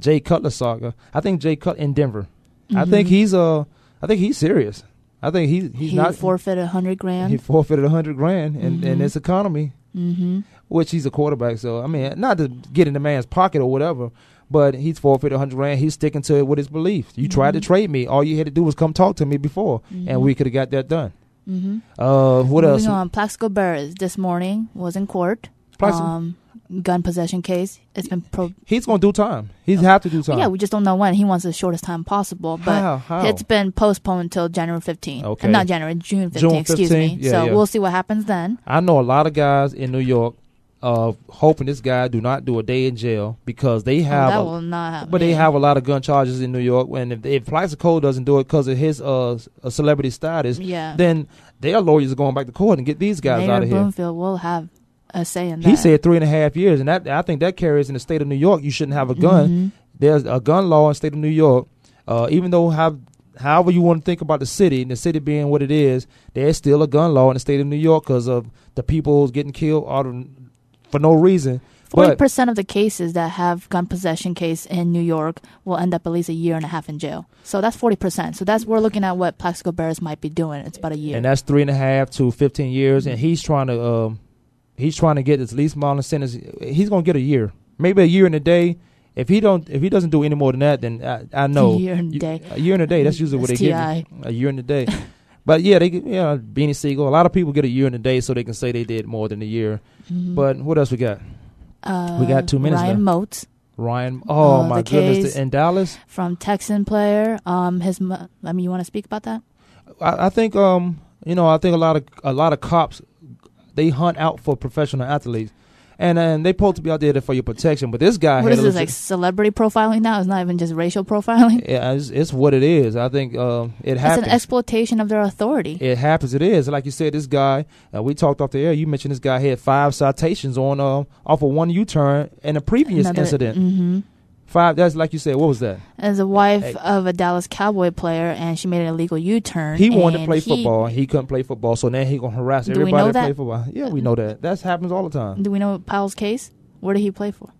Jay Cutler saga. I think Jay Cutler in Denver. I think he's uh I think he's serious. I think he's he's he not forfeited a hundred grand. he forfeited a hundred grand in, in Mhm. this economy, hmm which he's a quarterback. So I mean, not to get in the man's pocket or whatever, but he's forfeited a hundred grand. He's sticking to it with his beliefs. You tried to Mhm. trade me. All you had to do was come talk to me before, Mhm. and we could have got that done. Mm-hmm. Uh, what Moving else? on, Plaxico Burress this morning was in court. Plaxico- Um, gun possession case. It's been pro. He's gonna do time. He's have to do time. Yeah, we just don't know when. He wants the shortest time possible, but How? How? it's been postponed until January 15th. Uh, not January, June 15th. June excuse 15th? me. Yeah, so yeah. we'll see what happens then. I know a lot of guys in New York, uh, hoping this guy do not do a day in jail because they have. Oh, that a- will not happen. But they have a lot of gun charges in New York. And if, if Plaxico doesn't do it because of his uh, celebrity status, Yeah. then their lawyers are going back to court and get these guys Mayor out of here. Bloomfield will have a say in that. He said three and a half years, and that I think that carries in the state of New York. You shouldn't have a gun. Mhm. There's a gun law in the state of New York. Uh, even though how, however you want to think about the city, and the city being what it is, there's still a gun law in the state of New York because of the people getting killed out of, for no reason. Forty percent of the cases that have gun possession case in New York will end up at least a year and a half in jail. So that's forty percent. So that's we're looking at what Plaxico Burress might be doing. It's about a year. and that's three and a half to fifteen years, and he's trying to um, he's trying to get his least amount of sentence. He's gonna get a year, maybe a year and a day. If he don't, if he doesn't do any more than that, then I, I know A year and a day. A year and a day. That's usually what they give. A year and a day. but yeah, they yeah, Beanie Sigel. A lot of people get a year and a day so they can say they did more than a year. Mhm. But what else we got? Uh, we got two minutes Ryan. Moats Ryan. Oh Uh, my goodness! In Dallas, from Texan player. Um, his. I mean, you want to speak about that? I, I think um you know I think a lot of a lot of cops they hunt out for professional athletes, and and they supposed to be out there for your protection. But this guy, What is this like celebrity profiling now? It's not even just racial profiling. Yeah, it's, it's what it is. I think uh, it happens. It's an exploitation of their authority. it happens. It is like you said. This guy, uh, we talked off the air. You mentioned this guy had five citations on uh, off of one U turn in a previous Another- incident. mhm. Five. That's like you said. What was that? As a wife Hey. of a Dallas Cowboy player, and she made an illegal U-turn. He wanted to play he- football. He couldn't play football, so now he gonna harass everybody know that play football. Yeah, we know that. That happens all the time. Do we know Powell's case? Where did he play for?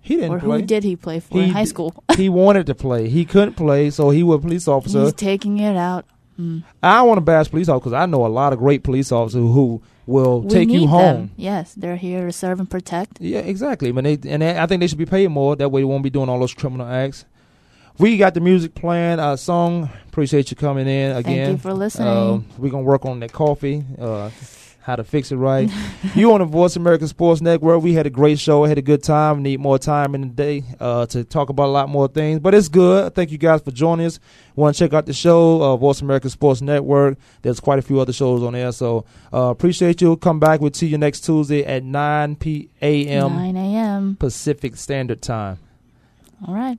He didn't or play. who did he play for in high school? he wanted to play. He couldn't play, so he was a police officer. He's taking it out. Mm. I want to bash police officers because I know a lot of great police officers who will We take you home. Them. Yes, they're here to serve and protect. Yeah, exactly. But they, and they, I think they should be paid more. That way, they won't be doing all those criminal acts. We got the music playing. Uh, song. Appreciate you coming in Thank again. you for listening. Uh, we're gonna work on that coffee. Uh, how to fix it right. you on the Voice America Sports Network. We had a great show. Had a good time. Need more time in the day uh, to talk about a lot more things. But it's good. Thank you guys for joining us. Want to check out the show, uh, Voice America Sports Network. There's quite a few other shows on there. So uh, appreciate you. Come back. We'll see you next Tuesday at 9 p.m. 9 a.m. Pacific Standard Time. All right.